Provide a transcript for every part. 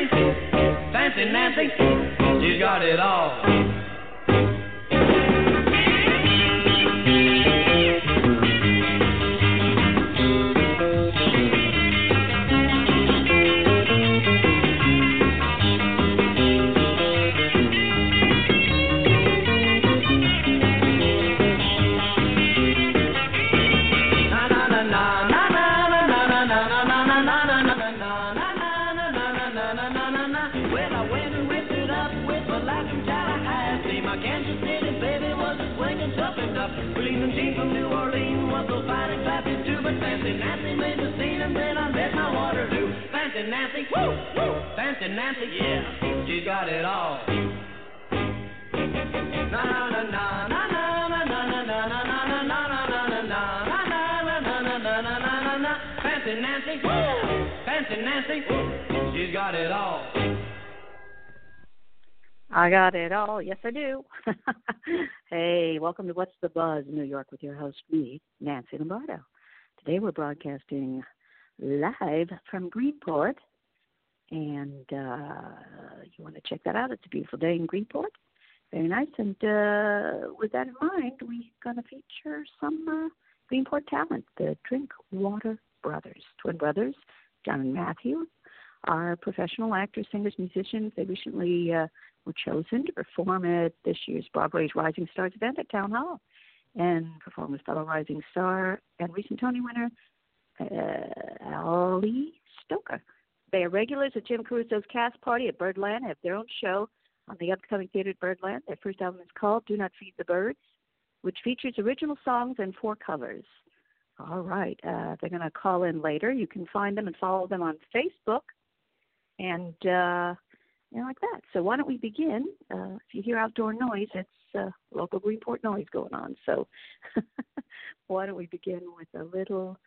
Nancy, fancy Nancy, she's got it all. Got. Yes, I do. hey, welcome to What's the Buzz in New York with your host, me, Nancy Lombardo. Today we're broadcasting live from Greenport, and uh, you want to check that out. It's a beautiful day in Greenport. Very nice. And uh, with that in mind, we're going to feature some uh, Greenport talent, the Drinkwater Brothers, twin brothers, John and Matthew, are professional actors, singers, musicians. They recently uh, were chosen to perform at this year's Broadway's Rising Stars event at Town Hall and perform with fellow Rising Star and recent Tony winner uh, Ali Stroker. They are regulars at Jim Caruso's cast party at Birdland, have their own show on the upcoming theater at Birdland. Their first album is called Do Not Feed the Birds, which features original songs and four covers. All right, uh, they're going to call in later. You can find them and follow them on Facebook and uh, you know, like that. So why don't we begin? Uh, if you hear outdoor noise, it's uh, local Greenport noise going on. So why don't we begin with a little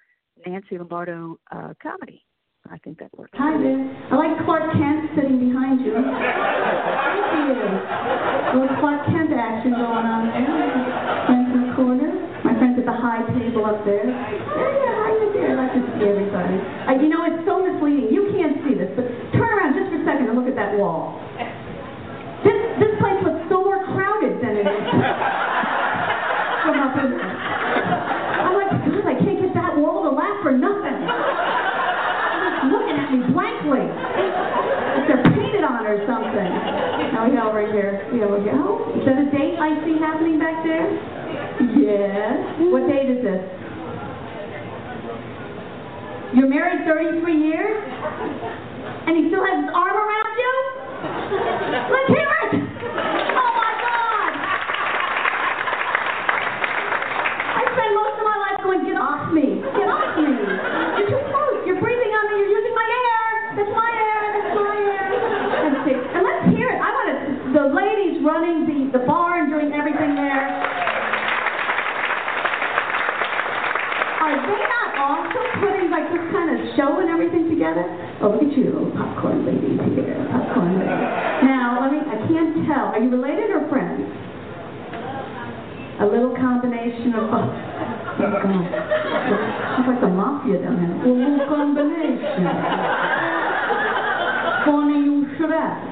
Nancy Lombardo uh, comedy? I think that works. Hi there. I like Clark Kent sitting behind you. Thank you. Little Clark Kent action going on I see happening back there? Yes. What date is this? You're married 33 years? And he still has his arm around you? Let's hear it! Oh my God! I spend most of my life going, get off me! Get off me! You're too close. You're breathing on me. You're using my air. That's my air. That's my air. And, see, and let's hear it. I want to, the ladies running the, the bar and doing everything there. Are they not also putting like this kind of show and everything together? Oh, look at you, little popcorn ladies here. Popcorn ladies. Now, let me, I can't tell. Are you related or friends? A little combination of both. Oh, God. She's like the mafia down there. A little combination. Funny you should ask.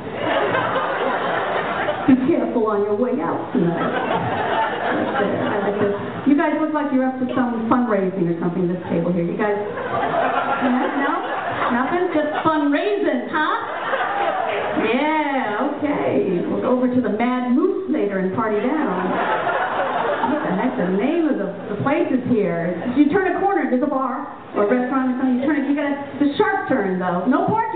Be careful on your way out tonight. Right there. I like this. You guys look like you're up to some fundraising or something, this table here. You guys, yeah, no? Nothing? Just fundraising, huh? Yeah, okay. We'll go over to the Mad Moose later and party down. What the heck? The name of the, the place is here. You turn a corner, there's a bar or a restaurant or something. You turn it. You got the sharp turn though. No parking.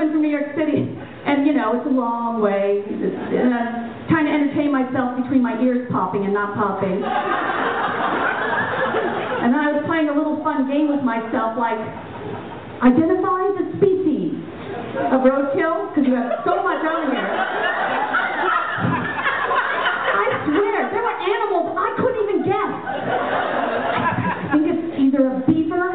In from New York City, and you know, it's a long way. And I'm trying to entertain myself between my ears popping and not popping. And then I was playing a little fun game with myself, like, identify the species of roadkill, because you have so much on here. I swear, there were animals I couldn't even guess. I think it's either a beaver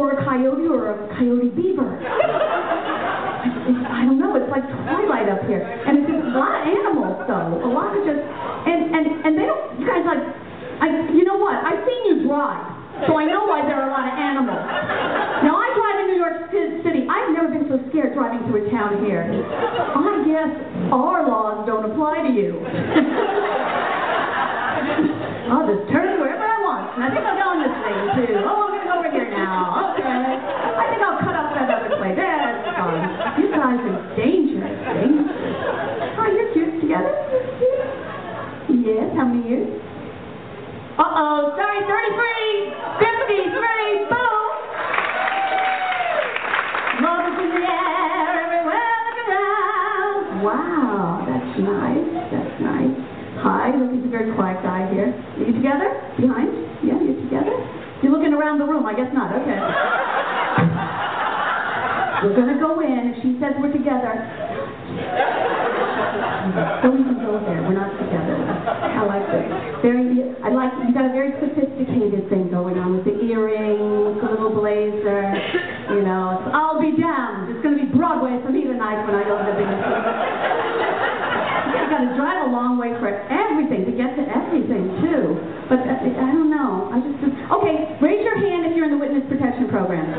or a coyote or a coyote beaver. It's, I don't know, it's like twilight up here. And it's just a lot of animals, though. A lot of just, and, and, and they don't, you guys like, I, you know what? I've seen you drive, so I know why there are a lot of animals. Now, I drive in New York Ci- City. I've never been so scared driving through a town here. I guess our laws don't apply to you. I'll just turn wherever I want. And I think I'll go on this thing, too. Oh, I'm going to go over here now. Okay. I think I'll cut off that other plate. That's fine. You guys are dangerous. Dangerous. Oh, you're cute together. Yes, how many years? Uh-oh, sorry, 33, 53, boom! Love is in the air, everywhere look around. Wow, that's nice, that's nice. Hi, look, he's a very quiet guy here. Are you together? Behind? Yeah, you're together? You're looking around the room, I guess not, okay. We're gonna go in, if she says we're together. Don't even go there, we're not together. I like this. Very, I like, you got a very sophisticated thing going on with the earrings, the little blazer, you know. I'll be damned. It's gonna be Broadway for me tonight when I go to the big You gotta drive a long way for everything, to get to everything too. But uh, I don't know, I just, okay, raise your hand if you're in the witness protection program.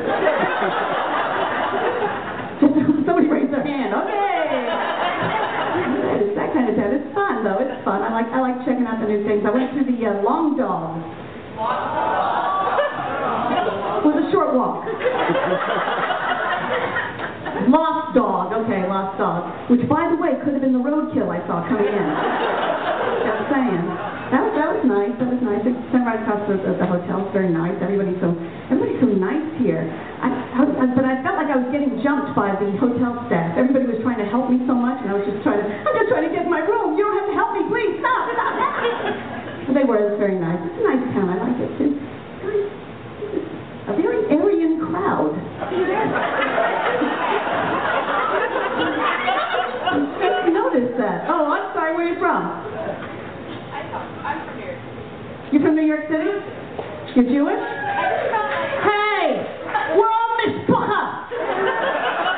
Somebody raise their hand. Okay. It's that kind of stuff. It's fun though. It's fun. I like I like checking out the new things. I went to the uh, Long Dog. It was a short walk. Lost Dog. Okay, Lost Dog. Which, by the way, could have been the roadkill I saw coming in. Just saying. That was that was nice. That was nice. It's right across the, hotel. It's very nice. Everybody's so everybody's so nice here. I, I, but I felt like I was getting jumped by the hotel staff. Everybody was trying to help me so much, and I was just trying to. I'm just trying to get my room. You don't have to help me, please. Stop. But they were. Very nice. It's a nice town. I like it too. A very Aryan crowd. I noticed that. Oh, I'm sorry. Where are you from? I'm from here. You from New York City? You're Jewish? Hey! We're all mishpacha!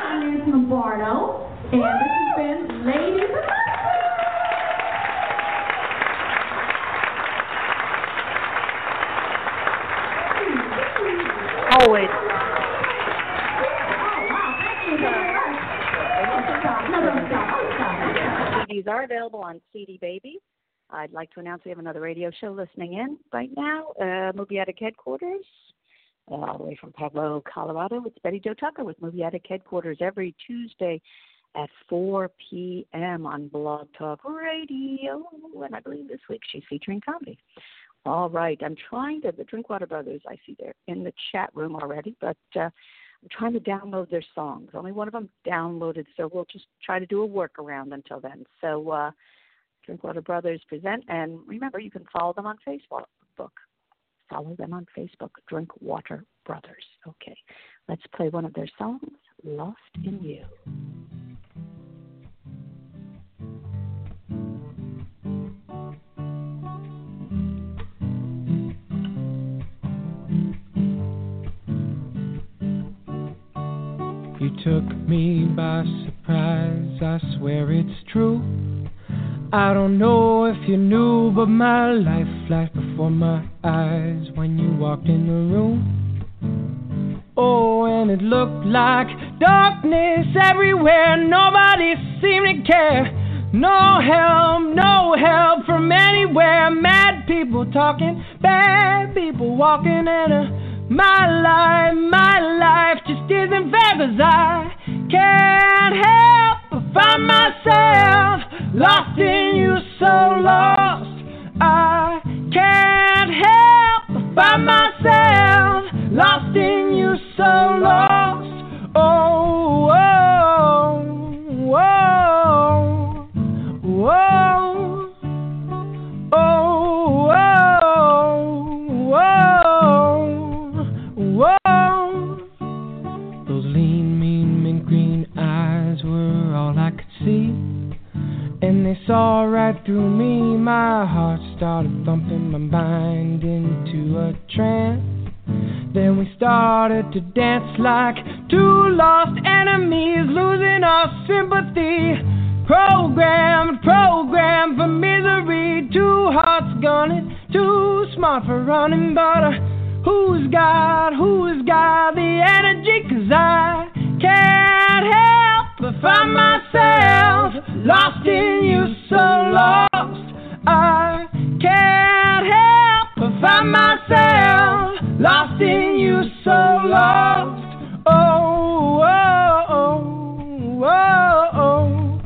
I'm Nancy Lombardo, and this has been Ladies of Always. Oh, wow, thank you very much. Another stop. Stop. CDs are available on CD Baby. I'd like to announce we have another radio show listening in right now. Uh, Movie Addict Headquarters, uh, all the way from Pueblo, Colorado. It's Betty Jo Tucker with Movie Addict Headquarters every Tuesday at 4 p.m. on Blog Talk Radio. And I believe this week she's featuring comedy. All right, I'm trying to, the Drinkwater Brothers, I see they're in the chat room already, but uh, I'm trying to download their songs. Only one of them downloaded, so we'll just try to do a workaround until then. So, uh, Drinkwater Brothers present, and remember, you can follow them on Facebook. Follow them on Facebook, Drinkwater Brothers. Okay, let's play one of their songs, Lost in You. You took me by surprise, I swear it's true. I don't know if you knew, but my life flashed before my eyes when you walked in the room. Oh, and it looked like darkness everywhere, nobody seemed to care. No help, no help from anywhere. Mad people talking, bad people walking, and uh, my life, my life just isn't fair fair 'cause I can't help but find myself lost in you, so lost. I can't help but find myself lost in you, so lost. Started to dance like two lost enemies, losing our sympathy. Programmed, programmed for misery. Two hearts gunning, too smart for running, but uh, who's got, who's got the energy? Cause I can't help but find myself lost in you, so lost. I can't help but find myself lost in you, so lost. Oh, oh, oh, oh,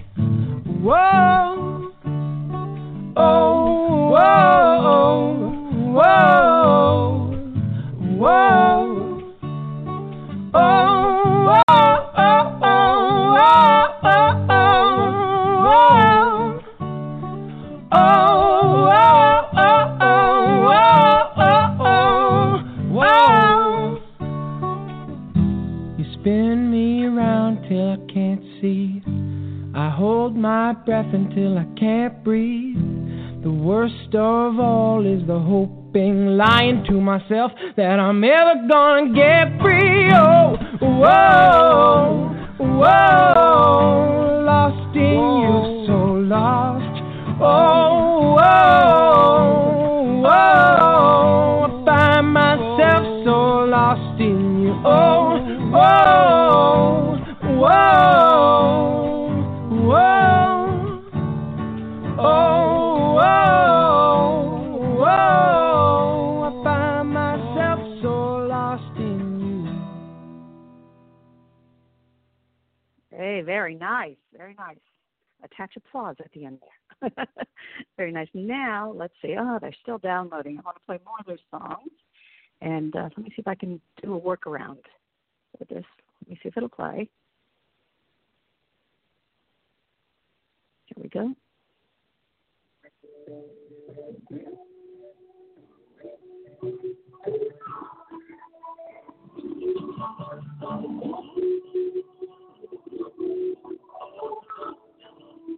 oh, very nice. Attach applause at the end there. very nice. Now, let's see. Oh, they're still downloading. I want to play more of their songs. And uh, let me see if I can do a workaround with this. Let me see if it'll play. Here we go.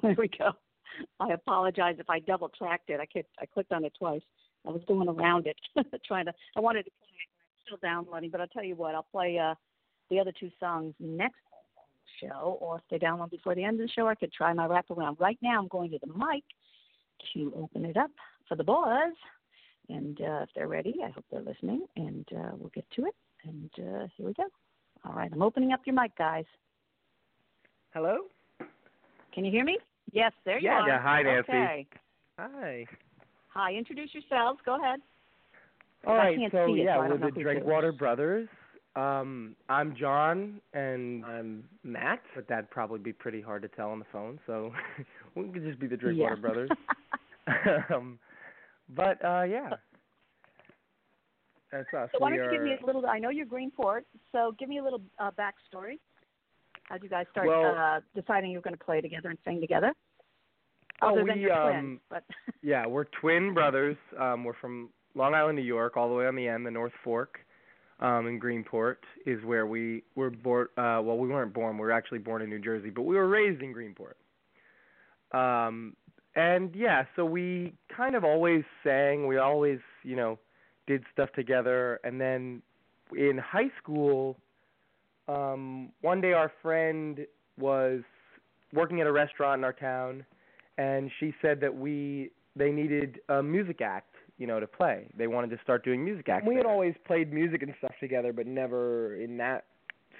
There we go. I apologize if I double tracked it. I clicked I clicked on it twice. I was going around it, trying to. I wanted to play it. I'm still downloading, but I'll tell you what. I'll play uh, the other two songs next show, or if they download before the end of the show, I could try my wraparound. Right now, I'm going to the mic to open it up for the boys, and uh, if they're ready, I hope they're listening, and uh, we'll get to it. And uh, here we go. All right, I'm opening up your mic, guys. Hello? Can you hear me? Yes, there you Yeah, are. yeah, hi, Nancy. Okay. Hi. Hi, introduce yourselves. Go ahead. All I right, can't so it, yeah, so we're the who Drinkwater Brothers. Um, I'm John, and I'm Matt. but that'd probably be pretty hard to tell on the phone, so we could just be the Drinkwater Yeah. Brothers. um, but uh, yeah, that's us. So why we don't you give me a little? I know you're Greenport, so give me a little uh, backstory. How'd you guys start Well- uh, deciding you were going to play together and sing together? Oh, Other than we, um, twins, but Yeah, we're twin brothers. Um, we're from Long Island, New York, all the way on the end, the North Fork. Um, in Greenport is where we were born. Uh, well, we weren't born. We were actually born in New Jersey, but we were raised in Greenport. Um, and yeah, so we kind of always sang. We always, you know, did stuff together. And then in high school, um, one day our friend was working at a restaurant in our town, and she said that we they needed a music act, you know, to play. They wanted to start doing music acts. We had there. always played music and stuff together, but never in that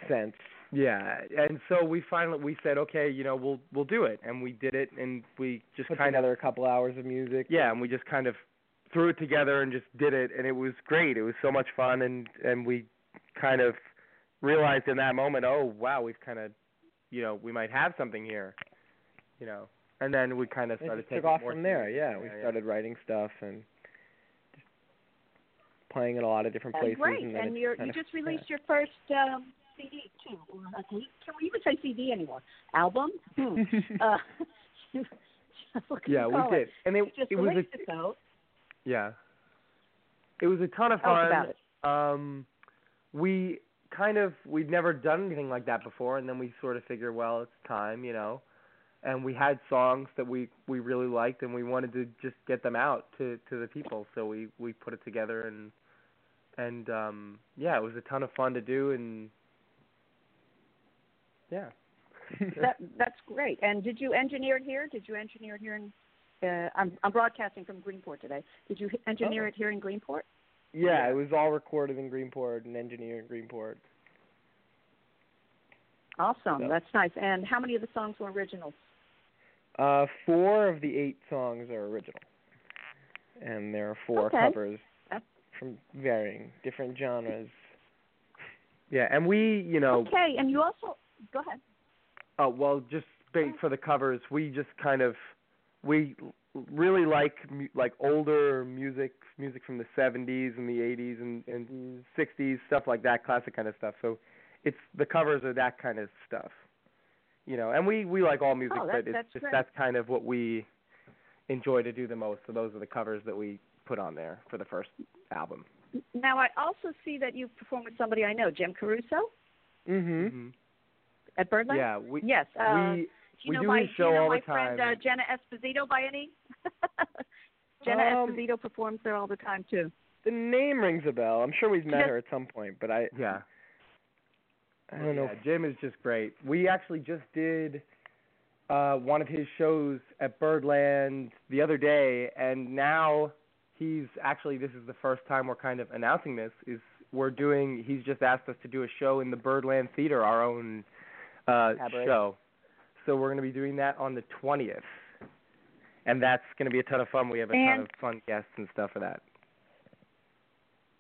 sense. Yeah, and so we finally we said, okay, you know, we'll we'll do it, and we did it, and we just Put kind of a couple hours of music. yeah, and we just kind of threw it together and just did it, and it was great. It was so much fun, and and we kind of realized in that moment, oh wow, we've kind of, you know, we might have something here, you know, and then we kind of It started just taking took off more from there. seriously. Yeah, we started writing stuff and just playing in a lot of different that's places. great. And, then And you're, kind you of- just released your first um, CD too. Or, Can can we even say CD anymore? Album? Hmm. uh, Yeah, we did, It? and it You just it was a it though. yeah, it was a ton of Tell us fun. about it. um we kind of we'd never done anything like that before and then we sort of figured well it's time you know and we had songs that we we really liked and we wanted to just get them out to to the people so we we put it together and and um yeah it was a ton of fun to do and yeah that that's great. And did you engineer it here? Did you engineer it here in? Uh, I'm I'm broadcasting from Greenport today. Did you engineer Oh. it here in Greenport? Yeah, it was all recorded in Greenport and engineered in Greenport. Awesome. So- That's nice. And how many of the songs were originals? Uh, four of the eight songs are original, and there are four Okay. covers That's- from varying different genres. yeah and we you know Okay. And you also go ahead. Oh well, just for the covers, we just kind of we really like like older music, music from the '70s and the '80s and, and '60s, stuff like that, classic kind of stuff. So it's the covers are that kind of stuff, you know. And we we like all music, Oh, but it's that's just great. that's kind of what we enjoy to do the most. So those are the covers that we put on there for the first album. Now I also see that you perform with somebody I know, Jim Caruso Mm-hmm. Mhm. at Birdland. Yeah, we Yes. Uh, we you we know do my, his do show you know all my the time. friend uh, Jenna Esposito by any? Jenna Um, Esposito performs there all the time too. The name rings a bell. I'm sure we've met her at some point, but I yeah. I don't know. Yeah, Jim is just great. We actually just did uh one of his shows at Birdland the other day and now he's actually this is the first time we're kind of announcing this is we're doing he's just asked us to do a show in the Birdland Theater, our own uh show. So we're going to be doing that on the 20th. And that's going to be a ton of fun. We have a ton of fun guests and stuff for that.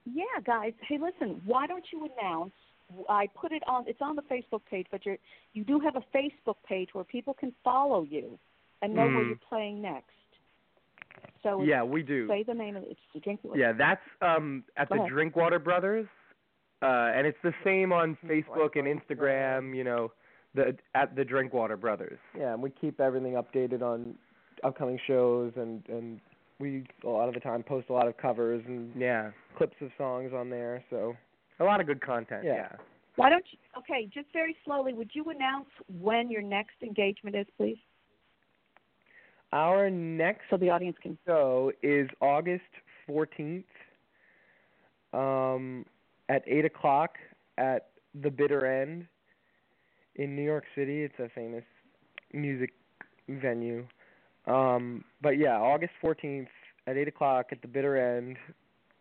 Yeah, guys. Hey, listen. Why don't you announce? I put it on. It's on the Facebook page, but you you do have a Facebook page where people can follow you and know where Mm. you're playing next. So Yeah, we do. say the name of it. It's the drink. Yeah, that's um at Go the ahead. Drinkwater Brothers. Uh and it's the same on Facebook and Instagram, you know, the at the Drinkwater Brothers. Yeah, and we keep everything updated on upcoming shows, and and we a lot of the time post a lot of covers and Yeah. clips of songs on there. So A lot of good content. Yeah. Yeah. Why don't you? Okay, just very slowly. Would you announce when your next engagement is, please? Our next so the audience can. show is August 14th um, at 8 o'clock at the Bitter End in New York City. It's a famous music venue. Um, but yeah, August 14th at 8 o'clock at the Bitter End,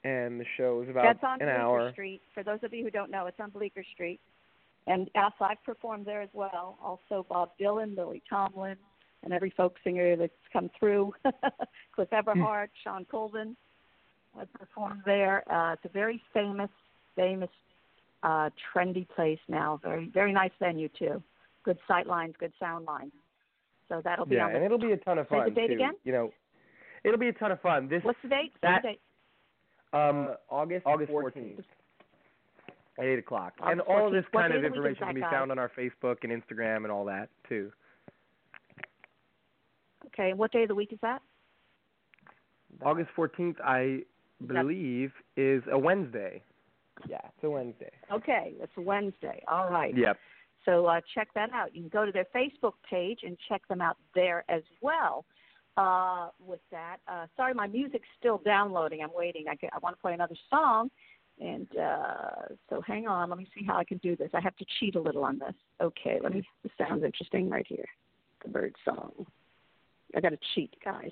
and the show is about That's on an Bleecker hour. Street. For those of you who don't know, it's on Bleecker Street. And us, I've performed there as well. Also, Bob Dylan, Lily Tomlin, and every folk singer that's come through. Cliff Eberhardt, Shawn Colvin. I've performed there. Uh, it's a very famous, famous, uh, trendy place now. Very, very nice venue too. Good sight lines, good sound lines. So that'll be Yeah, on the and it'll be a ton of Say the fun date too. again? You know, it'll be a ton of fun. This What's the date? Say that- the date. um August August 14th. 14th. at eight o'clock. August and all of 14th. this kind day of of the week is information can be that, found on our Facebook and Instagram and all that too. Okay, what day of the week is that? August fourteenth, I believe, is a Wednesday. Yeah, it's a Wednesday. Okay, it's a Wednesday. All right. Yep. So uh, check that out. You can go to their Facebook page and check them out there as well. Uh, with that, uh, sorry, my music's still downloading. I'm waiting. I, I want to play another song, and uh, so hang on. Let me see how I can do this. I have to cheat a little on this. Okay, let me. This sounds interesting right here. The bird song. I got to cheat, guys.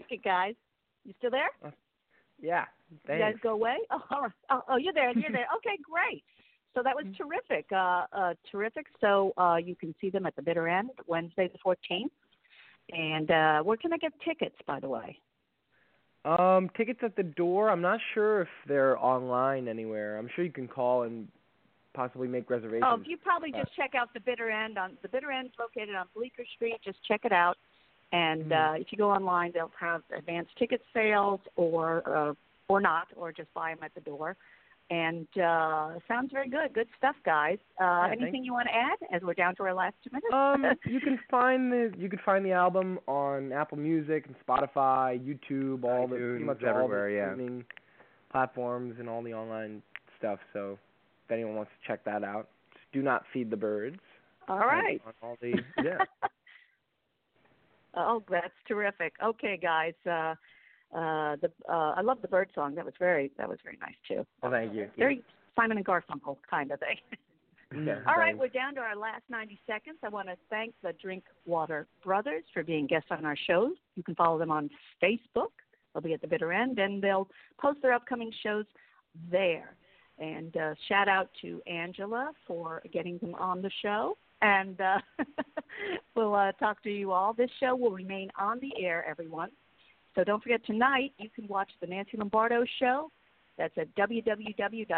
like it, guys. You still there? Yeah. You Thanks. guys go away? Oh, all right. oh, oh, you're there. You're there. Okay, great. So that was terrific. Uh, uh, terrific. So uh, you can see them at the bitter end Wednesday the 14th. And uh, where can I get tickets, by the way? Um, tickets at the door. I'm not sure if they're online anywhere. I'm sure you can call and possibly make reservations. Oh, you probably just check out the bitter end on the bitter end's located on Bleecker Street. Just check it out. And Mhm. uh, if you go online, they'll have advanced ticket sales or uh, or not, or just buy them at the door. And uh, sounds very good. Good stuff, guys. Uh, thank- anything you want to add as we're down to our last two minutes? Um, you can find the you can find the album on Apple Music and Spotify, YouTube, all the pretty iTunes, much all everywhere, the yeah. platforms and all the online stuff. So if anyone wants to check that out, just do not feed the birds. All right. On all the yeah. oh, that's terrific. Okay, guys. Uh, uh, the uh, I love the bird song. That was very that was very nice too. Well, thank you. Very Simon and Garfunkel kind of thing. Yeah, All right, we're down to our last 90 seconds. I want to thank the Drinkwater Brothers for being guests on our shows. You can follow them on Facebook. They'll be at the bitter end, and they'll post their upcoming shows there. And uh, shout out to Angela for getting them on the show. And uh, we'll uh, talk to you all. This show will remain on the air, everyone. So don't forget tonight you can watch the Nancy Lombardo show. That's at www.mnn.org.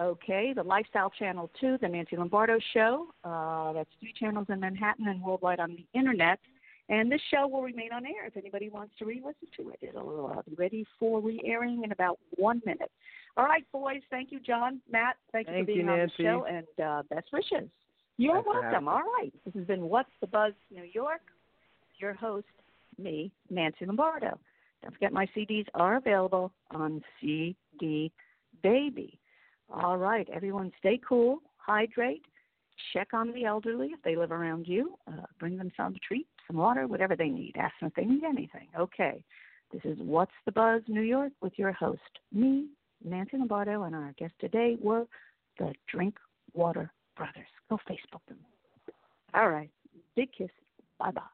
Okay, the Lifestyle Channel 2, the Nancy Lombardo Show. Uh, that's three channels in Manhattan and worldwide on the internet. And this show will remain on air if anybody wants to re listen to it. It'll uh, be ready for re airing in about one minute. All right, boys. Thank you, John. Matt, thank, you Thank for being you, on Nancy. the show and uh, best wishes. You're welcome. All right. This has been What's the Buzz New York. Your host, me, Nancy Lombardo. Don't forget my CDs are available on CD Baby. All right, everyone, stay cool, hydrate, check on the elderly if they live around you, uh, bring them some treats, some water, whatever they need. Ask them if they need anything. Okay, this is What's the Buzz New York with your host, me, Nancy Lombardo, and our guest today were the Drink Water Brothers. Go Facebook them. All right, big kiss. Bye bye.